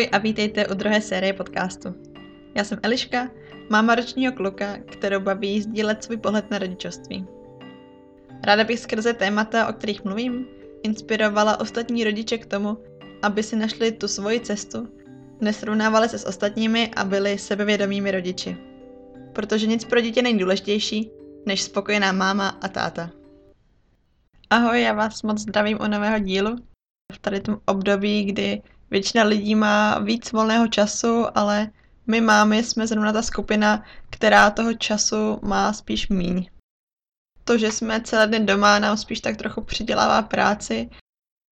Ahoj a vítejte u druhé série podcastu. Já jsem Eliška, máma ročního kluka, kterou baví sdílet svůj pohled na rodičovství. Ráda bych skrze témata, o kterých mluvím, inspirovala ostatní rodiče k tomu, aby si našli tu svoji cestu, nesrovnávali se s ostatními a byli sebevědomými rodiči. Protože nic pro dítě není důležitější, než spokojená máma a táta. Ahoj, já vás moc zdravím u nového dílu. V tady tom období, kdy většina lidí má víc volného času, ale my mámy jsme zrovna ta skupina, která toho času má spíš míň. To, že jsme celé den doma, nám spíš tak trochu přidělává práci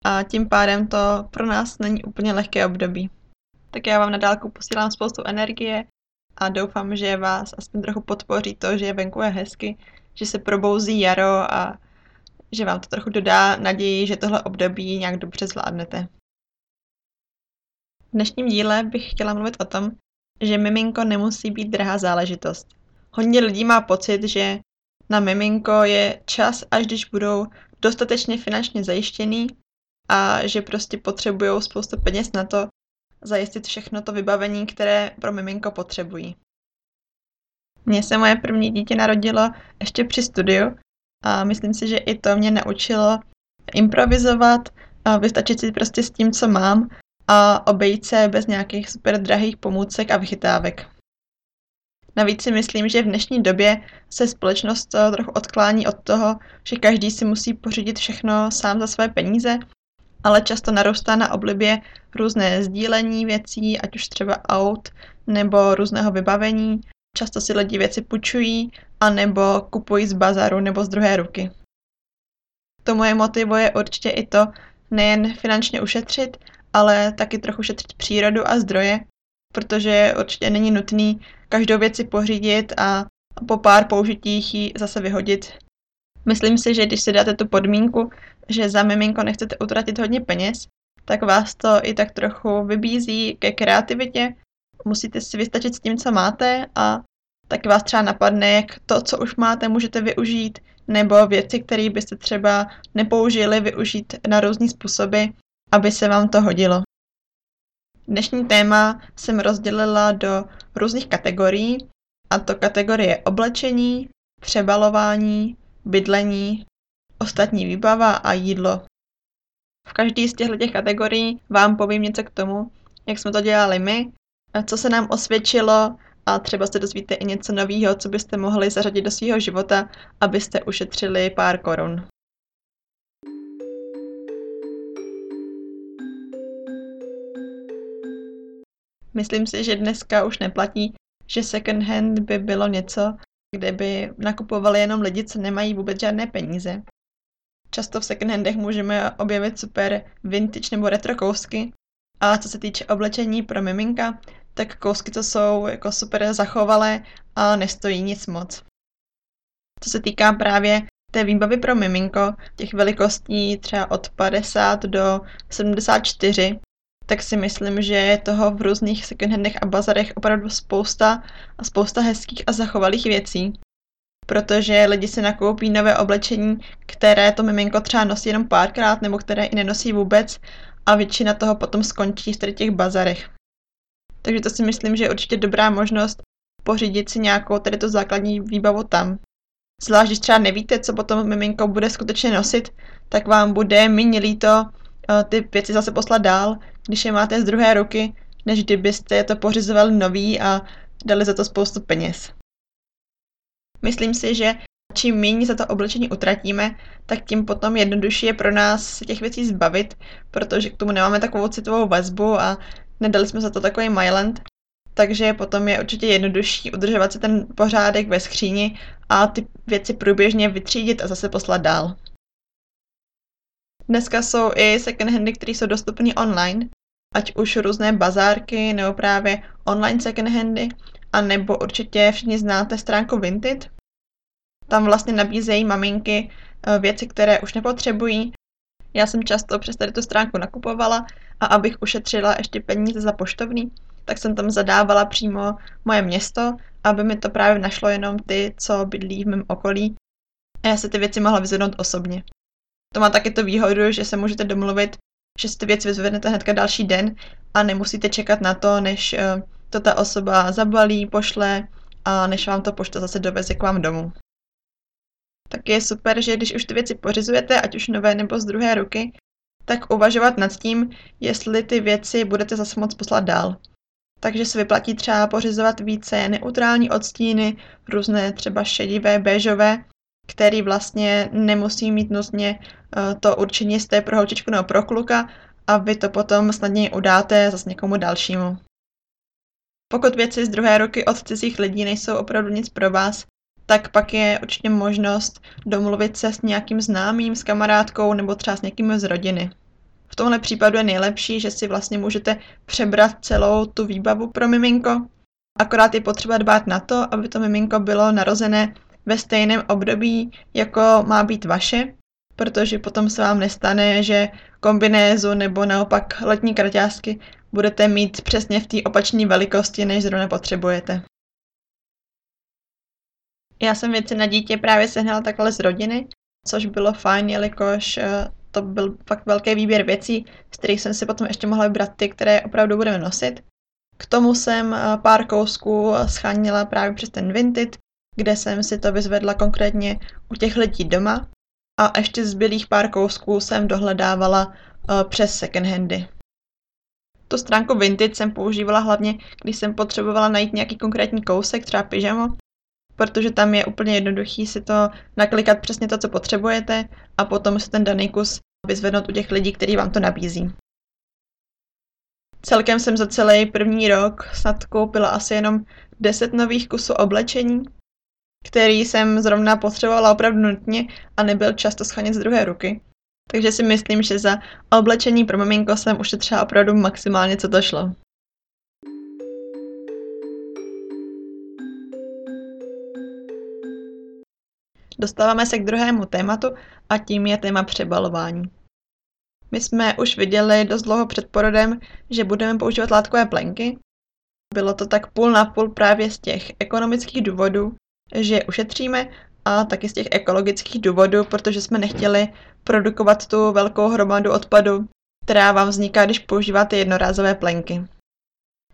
a tím pádem to pro nás není úplně lehké období. Tak já vám na dálku posílám spoustu energie a doufám, že vás aspoň trochu podpoří to, že venku je hezky, že se probouzí jaro a že vám to trochu dodá naději, že tohle období nějak dobře zvládnete. V dnešním díle bych chtěla mluvit o tom, že miminko nemusí být drahá záležitost. Hodně lidí má pocit, že na miminko je čas, až když budou dostatečně finančně zajištěný a že prostě potřebují spoustu peněz na to zajistit všechno to vybavení, které pro miminko potřebují. Mně se moje první dítě narodilo ještě při studiu a myslím si, že i to mě naučilo improvizovat, a vystačit si prostě s tím, co mám a obejít se bez nějakých super drahých pomůcek a vychytávek. Navíc si myslím, že v dnešní době se společnost trochu odklání od toho, že každý si musí pořídit všechno sám za své peníze, ale často narůstá na oblibě různé sdílení věcí, ať už třeba aut nebo různého vybavení. Často si lidi věci půjčují anebo kupují z bazaru nebo z druhé ruky. To moje motivuje určitě i to nejen finančně ušetřit, ale taky trochu šetřit přírodu a zdroje, protože určitě není nutný každou věci pořídit a po pár použitích ji zase vyhodit. Myslím si, že když si dáte tu podmínku, že za miminko nechcete utratit hodně peněz, tak vás to i tak trochu vybízí ke kreativitě. Musíte si vystačit s tím, co máte a tak vás třeba napadne, jak to, co už máte, můžete využít, nebo věci, které byste třeba nepoužili, využít na různé způsoby, aby se vám to hodilo. Dnešní téma jsem rozdělila do různých kategorií, a to kategorie oblečení, přebalování, bydlení, ostatní výbava a jídlo. V každé z těchto kategorií vám povím něco k tomu, jak jsme to dělali my, co se nám osvědčilo a třeba se dozvíte i něco nového, co byste mohli zařadit do svého života, abyste ušetřili pár korun. Myslím si, že dneska už neplatí, že second hand by bylo něco, kde by nakupovali jenom lidi, co nemají vůbec žádné peníze. Často v second handech můžeme objevit super vintage nebo retro kousky, a co se týče oblečení pro miminka, tak kousky to jsou jako super zachovalé a nestojí nic moc. Co se týká právě té výbavy pro miminko, těch velikostí třeba od 50 do 74, tak si myslím, že je toho v různých secondhandech a bazarech opravdu spousta a spousta hezkých a zachovalých věcí. Protože lidi si nakoupí nové oblečení, které to miminko třeba nosí jenom párkrát nebo které i nenosí vůbec a většina toho potom skončí v těch bazarech. Takže to si myslím, že je určitě dobrá možnost pořídit si nějakou tady to základní výbavu tam. Zvlášť, když třeba nevíte, co potom miminko bude skutečně nosit, tak vám bude méně líto ty věci zase poslat dál, když je máte z druhé ruky, než kdybyste to pořizovali nový a dali za to spoustu peněz. Myslím si, že čím méně za to oblečení utratíme, tak tím potom jednodušší je pro nás se těch věcí zbavit, protože k tomu nemáme takovou citovou vazbu a nedali jsme za to takový Myland, takže potom je určitě jednodušší udržovat si ten pořádek ve skříni a ty věci průběžně vytřídit a zase poslat dál. Dneska jsou i second handy, které jsou dostupné online, ať už různé bazárky nebo právě online second handy, a nebo určitě všichni znáte stránku Vinted. Tam vlastně nabízejí maminky eh, věci, které už nepotřebují. Já jsem často přes tady tu stránku nakupovala a abych ušetřila ještě peníze za poštovný, tak jsem tam zadávala přímo moje město, aby mi to právě našlo jenom ty, co bydlí v mém okolí. A já se ty věci mohla vyzvednout osobně. To má taky tu výhodu, že se můžete domluvit že si ty věci vyzvednete hnedka další den a nemusíte čekat na to, než eh, to ta osoba zabalí, pošle a než vám to pošta zase doveze k vám domů. Tak je super, že když už ty věci pořizujete, ať už nové nebo z druhé ruky, tak uvažovat nad tím, jestli ty věci budete zase moc poslat dál. Takže se vyplatí třeba pořizovat více neutrální odstíny, různé třeba šedivé, béžové, který vlastně nemusí mít nutně eh, to určení, jestli je pro holčičku nebo pro kluka a vy to potom snadněji udáte zase někomu dalšímu. Pokud věci z druhé ruky od cizích lidí nejsou opravdu nic pro vás, tak pak je určitě možnost domluvit se s nějakým známým, s kamarádkou nebo třeba s někým z rodiny. V tomhle případu je nejlepší, že si vlastně můžete přebrat celou tu výbavu pro miminko, akorát je potřeba dbát na to, aby to miminko bylo narozené ve stejném období, jako má být vaše, protože potom se vám nestane, že kombinézu nebo naopak letní kraťásky budete mít přesně v té opačné velikosti, než zrovna potřebujete. Já jsem věci na dítě právě sehnala takhle z rodiny, což bylo fajn, jelikož eh, to byl fakt velký výběr věcí, z kterých jsem si potom ještě mohla vybrat ty, které opravdu budeme nosit. K tomu jsem eh, pár kousků schánila právě přes ten Vinted, kde jsem si to vyzvedla konkrétně u těch lidí doma a ještě zbylých pár kousků jsem dohledávala eh, přes secondhandy. Tu stránku Vinted jsem používala hlavně, když jsem potřebovala najít nějaký konkrétní kousek, třeba pyžamo, protože tam je úplně jednoduchý si to naklikat přesně to, co potřebujete a potom si ten daný kus vyzvednout u těch lidí, kteří vám to nabízí. Celkem jsem za celý první rok snad koupila asi jenom 10 nových kusů oblečení, který jsem zrovna potřebovala opravdu nutně a nebyl často schánět z druhé ruky. Takže si myslím, že za oblečení pro maminko jsem ušetřila opravdu maximálně, co to šlo. Dostáváme se k druhému tématu a tím je téma přebalování. My jsme už viděli dost dlouho před porodem, že budeme používat látkové plenky. Bylo to tak půl na půl právě z těch ekonomických důvodů, že ušetříme a taky z těch ekologických důvodů, protože jsme nechtěli produkovat tu velkou hromadu odpadu, která vám vzniká, když používáte jednorázové plenky.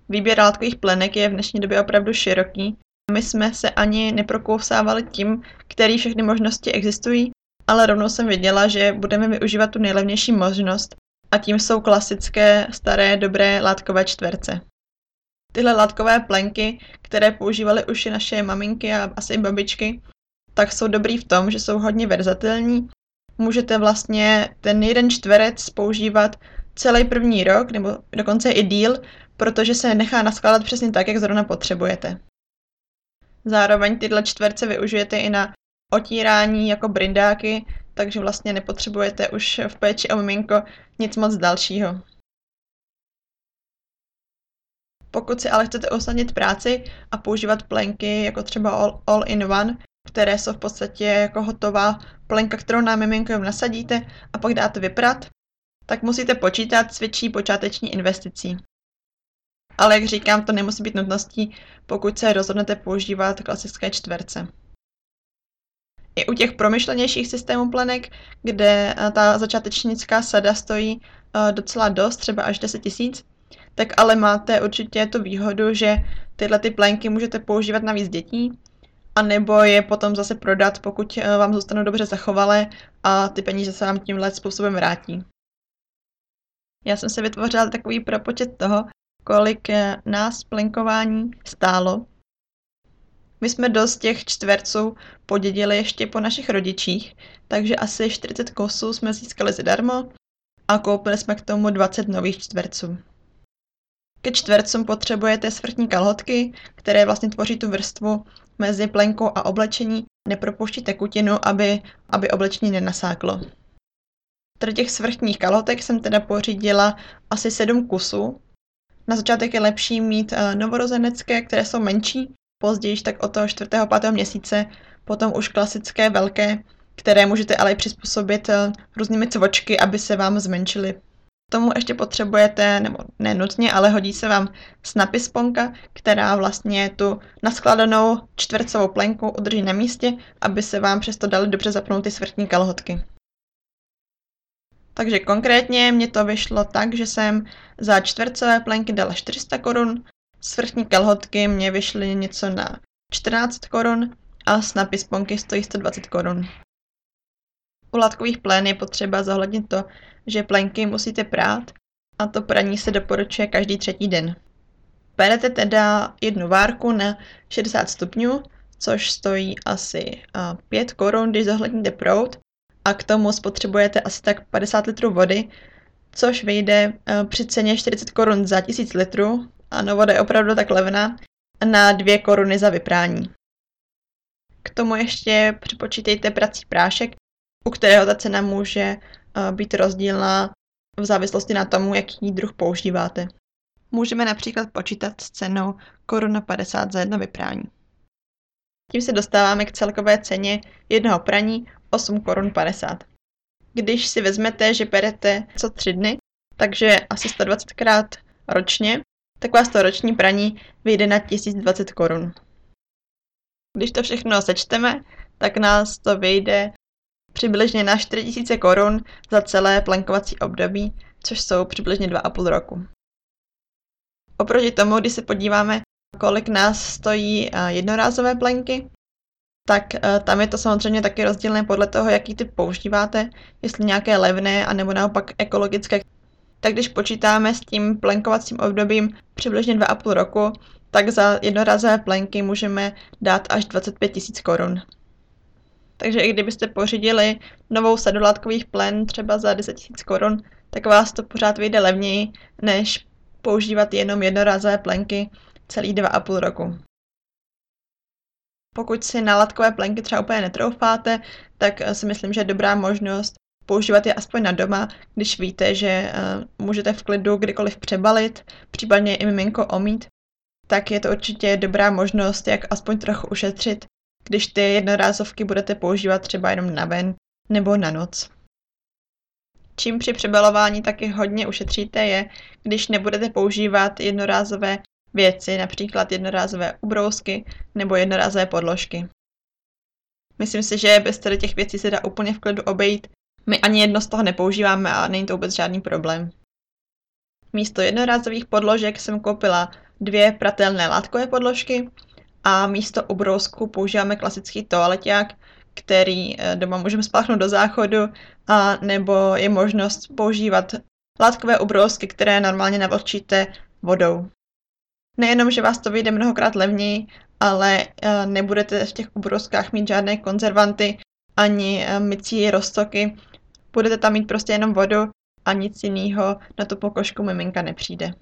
Výběr látkových plenek je v dnešní době opravdu široký. My jsme se ani neprokousávali tím, které všechny možnosti existují, ale rovnou jsem věděla, že budeme využívat tu nejlevnější možnost a tím jsou klasické, staré, dobré látkové čtverce. Tyhle látkové plenky, které používaly už i naše maminky a asi i babičky, tak jsou dobrý v tom, že jsou hodně verzatilní. Můžete vlastně ten jeden čtverec používat celý první rok, nebo dokonce i díl, protože se nechá naskládat přesně tak, jak zrovna potřebujete. Zároveň tyhle čtverce využijete i na otírání jako brindáky, takže vlastně nepotřebujete už v péči o miminko nic moc dalšího. Pokud si ale chcete usnadnit práci a používat plenky jako třeba all, all in one, které jsou v podstatě jako hotová plenka, kterou na miminko nasadíte a pak dáte vyprat, tak musíte počítat s větší počáteční investicí. Ale jak říkám, to nemusí být nutností, pokud se rozhodnete používat klasické čtverce. I u těch promyšlenějších systémů plenek, kde eh, ta začátečnická sada stojí eh, docela dost, třeba až 10 tisíc, tak ale máte určitě tu výhodu, že tyhle ty plenky můžete používat na víc dětí, anebo je potom zase prodat, pokud eh, vám zůstanou dobře zachovalé a ty peníze se vám tímhle způsobem vrátí. Já jsem se vytvořila takový propočet toho, kolik nás plenkování stálo my jsme dost těch čtverců podědili ještě po našich rodičích, takže asi 40 kusů jsme získali zadarmo a koupili jsme k tomu 20 nových čtverců. Ke čtvercům potřebujete svrtní kalhotky, které vlastně tvoří tu vrstvu mezi plenkou a oblečení. Nepropouští tekutinu, aby, aby oblečení nenasáklo. Tady těch svrtních kalhotek jsem teda pořídila asi 7 kusů. Na začátek je lepší mít eh, novorozenecké, které jsou menší, později, tak od toho 4. 5. měsíce, potom už klasické velké, které můžete ale i přizpůsobit eh, různými cvočky, aby se vám zmenšily. Tomu ještě potřebujete, nebo ne nutně, ale hodí se vám snapy sponka, která vlastně tu naskladanou čtvercovou plenku udrží na místě, aby se vám přesto dali dobře zapnout ty svrtní kalhotky. Takže konkrétně mě to vyšlo tak, že jsem za čtvercové plenky dala 400 korun, svrchní kalhotky mě vyšly něco na 14 korun a snapy sponky stojí 120 korun. U látkových plén je potřeba zohlednit to, že plenky musíte prát a to praní se doporučuje každý třetí den. Perete teda jednu várku na 60 stupňů, což stojí asi 5 korun, když zohledníte prout a k tomu spotřebujete asi tak 50 litrů vody, což vyjde při ceně 40 korun za 1000 litrů. Ano, voda je opravdu tak levná, na 2 koruny za vyprání. K tomu ještě připočítejte prací prášek, u kterého ta cena může být rozdílná v závislosti na tomu, jaký druh používáte. Můžeme například počítat s cenou koruna 50 za jedno vyprání. Tím se dostáváme k celkové ceně jednoho praní 8 korun 50. Když si vezmete, že berete co 3 dny, takže asi 120 krát ročně, tak vás to roční praní vyjde na 1020 korun. Když to všechno sečteme, tak nás to vyjde přibližně na 4000 korun za celé plankovací období, což jsou přibližně 2,5 roku. Oproti tomu, když se podíváme, kolik nás stojí eh, jednorázové plenky, tak eh, tam je to samozřejmě taky rozdílné podle toho, jaký typ používáte, jestli nějaké levné, anebo naopak ekologické. Tak když počítáme s tím plenkovacím obdobím přibližně 2,5 roku, tak za jednorázové plenky můžeme dát až 25 tisíc korun. Takže i kdybyste pořídili novou sadu látkových plen třeba za 10 000 korun, tak vás to pořád vyjde levněji, než používat jenom jednorázové plenky celý dva a půl roku. Pokud si na látkové plenky třeba úplně netroufáte, tak eh, si myslím, že je dobrá možnost používat je aspoň na doma, když víte, že uh, můžete v klidu kdykoliv přebalit, případně i miminko omít, tak je to určitě dobrá možnost, jak aspoň trochu ušetřit když ty jednorázovky budete používat třeba jenom na ven nebo na noc. Čím při přebalování taky hodně ušetříte je, když nebudete používat jednorázové věci, například jednorázové ubrousky nebo jednorázové podložky. Myslím si, že bez tady těch věcí se dá úplně v klidu obejít. My ani jedno z toho nepoužíváme a není to vůbec žádný problém. Místo jednorázových podložek jsem koupila dvě pratelné látkové podložky a místo ubrousku používáme klasický toaleťák, který eh, doma můžeme spláchnout do záchodu, a nebo je možnost používat látkové ubrousky, které normálně navlčíte vodou. Nejenom, že vás to vyjde mnohokrát levněji, ale eh, nebudete v těch ubrouskách mít žádné konzervanty ani eh, mycí roztoky. Budete tam mít prostě jenom vodu a nic jiného na tu pokožku miminka nepřijde.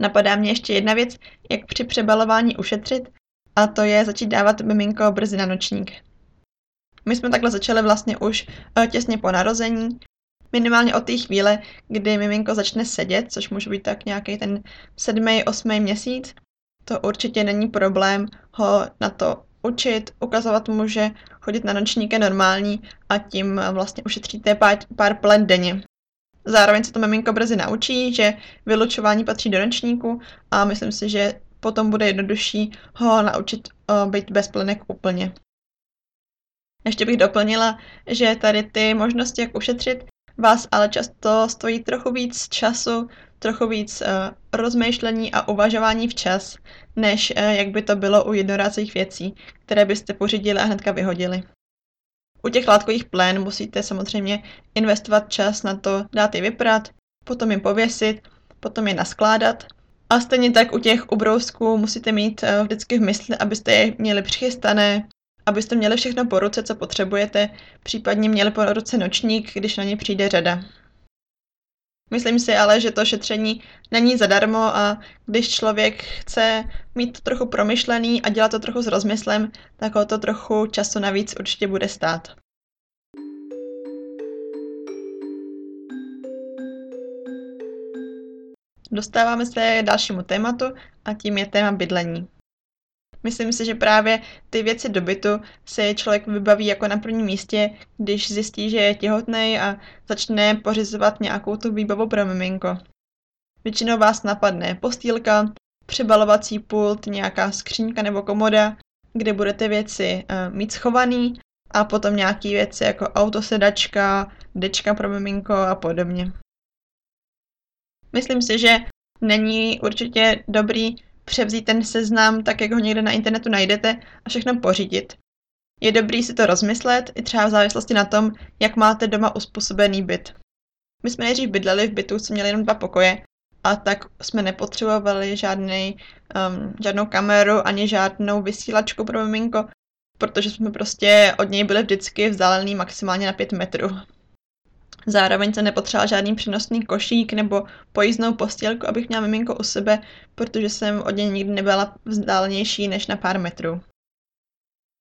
Napadá mě ještě jedna věc, jak při přebalování ušetřit, a to je začít dávat miminko brzy na nočník. My jsme takhle začali vlastně už eh, těsně po narození, minimálně od té chvíle, kdy miminko začne sedět, což může být tak nějaký ten sedmý, osmý měsíc. To určitě není problém ho na to učit, ukazovat mu, že chodit na nočník je normální a tím vlastně ušetříte pár, pár plen denně. Zároveň se to miminko brzy naučí, že vylučování patří do nočníku a myslím si, že potom bude jednodušší ho naučit uh, být bez plenek úplně. Ještě bych doplnila, že tady ty možnosti, jak ušetřit, vás ale často stojí trochu víc času, trochu víc uh, rozmýšlení a uvažování včas, než uh, jak by to bylo u jednorázových věcí, které byste pořídili a hnedka vyhodili. U těch látkových plén musíte samozřejmě investovat čas na to dát je vyprat, potom je pověsit, potom je naskládat. A stejně tak u těch ubrousků musíte mít eh, vždycky v mysli, abyste je měli přichystané, abyste měli všechno po ruce, co potřebujete, případně měli po ruce nočník, když na ně přijde řada. Myslím si ale, že to šetření není zadarmo a když člověk chce mít to trochu promyšlený a dělat to trochu s rozmyslem, tak ho to trochu času navíc určitě bude stát. Dostáváme se k dalšímu tématu a tím je téma bydlení. Myslím si, že právě ty věci do bytu se člověk vybaví jako na prvním místě, když zjistí, že je těhotný a začne pořizovat nějakou tu výbavu pro miminko. Většinou vás napadne postýlka, přebalovací pult, nějaká skřínka nebo komoda, kde budete věci uh, mít schovaný a potom nějaké věci jako autosedačka, dečka pro miminko a podobně. Myslím si, že není určitě dobrý převzít ten seznam tak, jak ho někde na internetu najdete a všechno pořídit. Je dobrý si to rozmyslet, i třeba v závislosti na tom, jak máte doma uspůsobený byt. My jsme nejdřív bydleli v bytu, co měli jenom dva pokoje, a tak jsme nepotřebovali žádný, um, žádnou kameru ani žádnou vysílačku pro miminko, protože jsme prostě od něj byli vždycky vzdálený maximálně na 5 metrů. Zároveň jsem nepotřebovala žádný přenosný košík nebo pojízdnou postělku, abych měla miminko u sebe, protože jsem od něj nikdy nebyla vzdálenější než na pár metrů.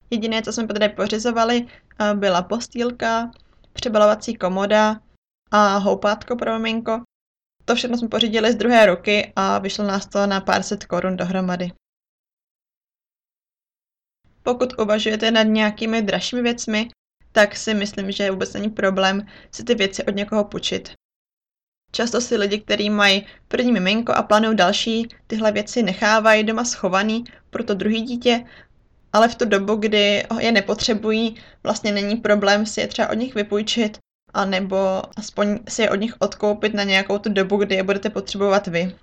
Jediné, co jsme tady pořizovali, eh, byla postýlka, přebalovací komoda a houpátko pro miminko. To všechno jsme pořídili z druhé ruky a vyšlo nás to na pár set korun dohromady. Pokud uvažujete nad nějakými dražšími věcmi, tak si myslím, že vůbec není problém si ty věci od někoho půjčit. Často si lidi, kteří mají první miminko a plánují další, tyhle věci nechávají doma schovaný pro to druhé dítě, ale v tu dobu, kdy je nepotřebují, vlastně není problém si je třeba od nich vypůjčit, anebo aspoň si je od nich odkoupit na nějakou tu dobu, kdy je budete potřebovat vy.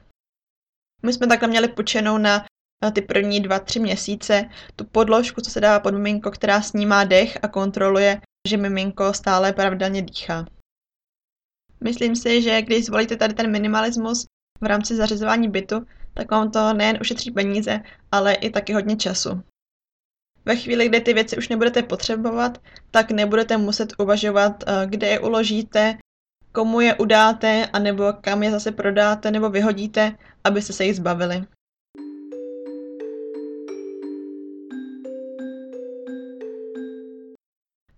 My jsme takhle měli půjčenou na ty první dva, tři měsíce tu podložku, co se dává pod miminko, která snímá dech a kontroluje, že miminko stále pravidelně dýchá. Myslím si, že když zvolíte tady ten minimalismus v rámci zařizování bytu, tak vám to nejen ušetří peníze, ale i taky hodně času. Ve chvíli, kdy ty věci už nebudete potřebovat, tak nebudete muset uvažovat, eh, kde je uložíte, komu je udáte, anebo kam je zase prodáte nebo vyhodíte, abyste se jich zbavili.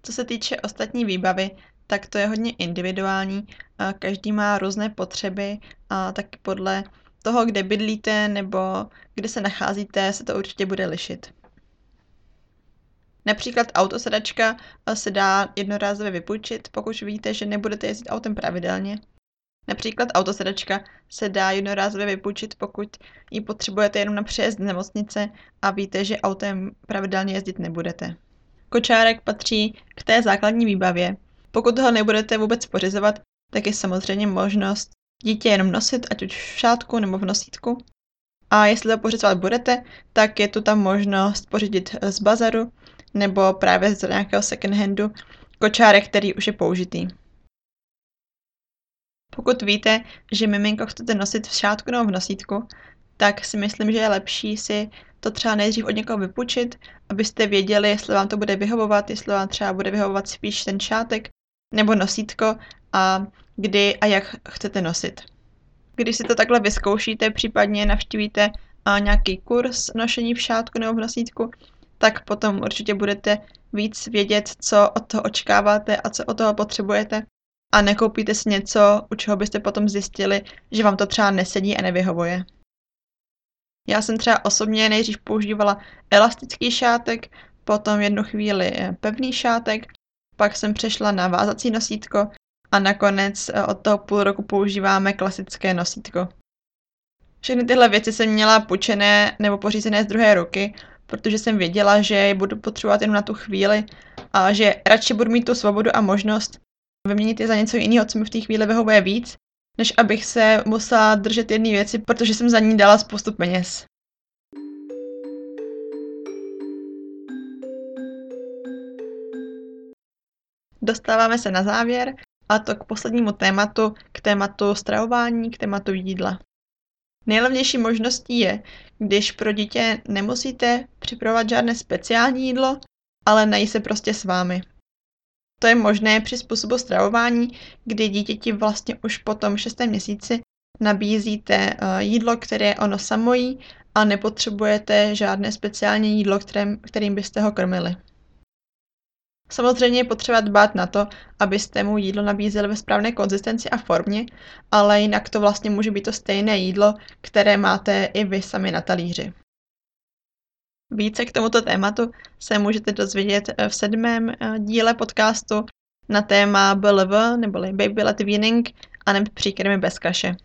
Co se týče ostatní výbavy, tak to je hodně individuální. Každý má různé potřeby a taky podle toho, kde bydlíte nebo kde se nacházíte, se to určitě bude lišit. Například autosedačka se dá jednorázově vypůjčit, pokud víte, že nebudete jezdit autem pravidelně. Například autosedačka se dá jednorázově vypůjčit, pokud ji potřebujete jenom na přejezd nemocnice a víte, že autem pravidelně jezdit nebudete. Kočárek patří k té základní výbavě. Pokud ho nebudete vůbec pořizovat, tak je samozřejmě možnost dítě jenom nosit, ať už v šátku nebo v nosítku. A jestli to pořizovat budete, tak je tu tam možnost pořídit z bazaru nebo právě z nějakého second handu kočárek, který už je použitý. Pokud víte, že miminko chcete nosit v šátku nebo v nosítku, tak si myslím, že je lepší si to třeba nejdřív od někoho vypůjčit, abyste věděli, jestli vám to bude vyhovovat, jestli vám třeba bude vyhovovat spíš ten šátek nebo nosítko a kdy a jak chcete nosit. Když si to takhle vyzkoušíte, případně navštívíte nějaký kurz nošení v šátku nebo v nosítku, tak potom určitě budete víc vědět, co od toho očekáváte a co od toho potřebujete a nekoupíte si něco, u čeho byste potom zjistili, že vám to třeba nesedí a nevyhovuje. Já jsem třeba osobně nejdřív používala elastický šátek, potom jednu chvíli pevný šátek, pak jsem přešla na vázací nosítko a nakonec eh, od toho půl roku používáme klasické nosítko. Všechny tyhle věci jsem měla půjčené nebo pořízené z druhé ruky, protože jsem věděla, že je budu potřebovat jenom na tu chvíli a že radši budu mít tu svobodu a možnost vyměnit je za něco jiného, co mi v té chvíli vyhovuje víc, než abych se musela držet jedné věci, protože jsem za ní dala spoustu peněz. Dostáváme se na závěr a to k poslednímu tématu, k tématu stravování, k tématu jídla. Nejlevnější možností je, když pro dítě nemusíte připravovat žádné speciální jídlo, ale nají se prostě s vámi. To je možné při způsobu stravování, kdy dítěti vlastně už po tom šestém měsíci nabízíte eh, jídlo, které ono samo jí a nepotřebujete žádné speciální jídlo, kterým, kterým byste ho krmili. Samozřejmě je potřeba dbát na to, abyste mu jídlo nabízeli ve správné konzistenci a formě, ale jinak to vlastně může být to stejné jídlo, které máte i vy sami na talíři. Více k tomuto tématu se můžete dozvědět v sedmém eh, díle podcastu na téma BLV neboli Baby Let Weaning a nebo příkrmy bez kaše.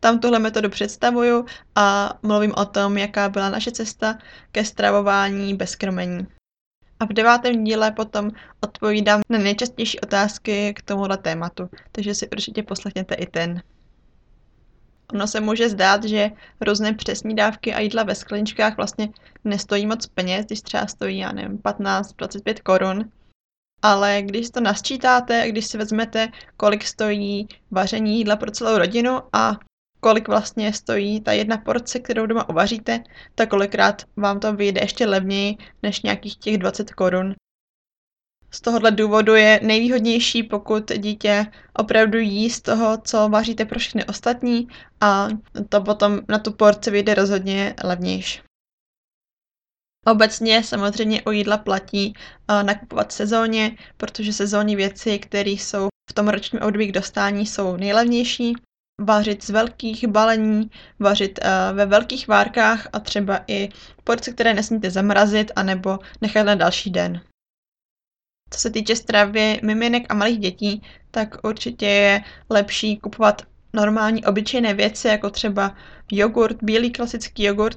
Tam tuhle metodu představuju a mluvím o tom, jaká byla naše cesta ke stravování bez krmení. A v devátém díle potom odpovídám na nejčastější otázky k tomuhle tématu, takže si určitě poslechněte i ten. Ono se může zdát, že různé přesní dávky a jídla ve skleničkách vlastně nestojí moc peněz, když třeba stojí, já nevím, 15-25 korun. Ale když to nasčítáte, když si vezmete, kolik stojí vaření jídla pro celou rodinu a kolik vlastně stojí ta jedna porce, kterou doma uvaříte, tak kolikrát vám to vyjde ještě levněji než nějakých těch 20 korun. Z tohohle důvodu je nejvýhodnější, pokud dítě opravdu jí z toho, co vaříte pro všechny ostatní a to potom na tu porci vyjde rozhodně levnější. Obecně samozřejmě o jídla platí nakupovat sezóně, protože sezónní věci, které jsou v tom ročním období k dostání, jsou nejlevnější. Vařit z velkých balení, vařit ve velkých várkách a třeba i porce, které nesmíte zamrazit anebo nechat na další den. Co se týče stravy miminek a malých dětí, tak určitě je lepší kupovat normální obyčejné věci, jako třeba jogurt, bílý klasický jogurt,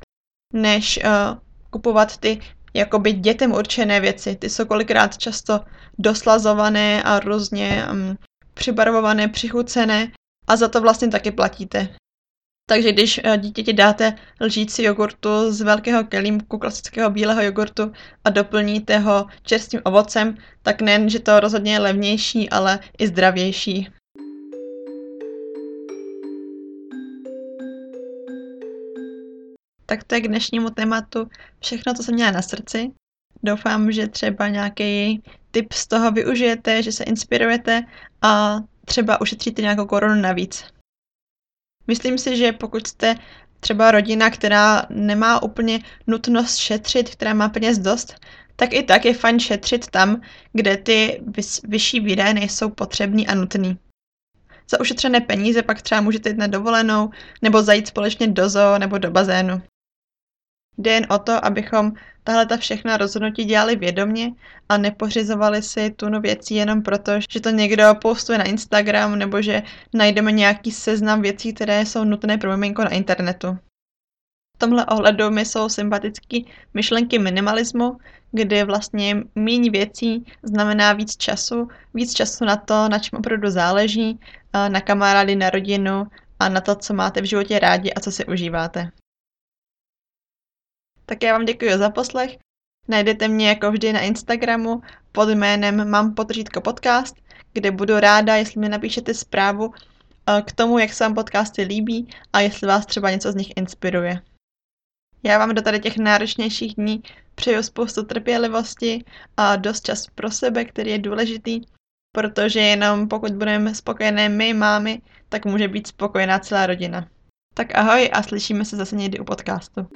než uh, kupovat ty jakoby dětem určené věci. Ty jsou kolikrát často doslazované a různě um, přibarvované, přichucené a za to vlastně taky platíte. Takže když eh, dítěti dáte lžíci jogurtu z velkého kelímku klasického bílého jogurtu a doplníte ho čerstvým ovocem, tak nejen, že to rozhodně je levnější, ale i zdravější. Tak to je k dnešnímu tématu všechno, co jsem měla na srdci. Doufám, že třeba nějaký tip z toho využijete, že se inspirujete a třeba ušetříte nějakou korunu navíc. Myslím si, že pokud jste třeba rodina, která nemá úplně nutnost šetřit, která má peněz dost, tak i tak je fajn šetřit tam, kde ty vyšší výdaje nejsou potřebný a nutný. Za ušetřené peníze pak třeba můžete jít na dovolenou nebo zajít společně do zoo nebo do bazénu. Jde jen o to, abychom tahle ta všechna rozhodnutí dělali vědomně a nepořizovali si tunu věcí jenom proto, že to někdo postuje na Instagram nebo že najdeme nějaký seznam věcí, které jsou nutné pro miminko na internetu. V tomhle ohledu mi jsou sympatické myšlenky minimalismu, kdy vlastně méně věcí znamená víc času, víc času na to, na čem opravdu záleží, na kamarády, na rodinu a na to, co máte v životě rádi a co si užíváte. Tak já vám děkuji za poslech. Najdete mě jako vždy na Instagramu pod jménem Mám potržítko podcast, kde budu ráda, jestli mi napíšete zprávu eh, k tomu, jak se vám podcasty líbí a jestli vás třeba něco z nich inspiruje. Já vám do tady těch náročnějších dní přeju spoustu trpělivosti a dost čas pro sebe, který je důležitý, protože jenom pokud budeme spokojené my, mámy, tak může být spokojená celá rodina. Tak ahoj a slyšíme se zase někdy u podcastu.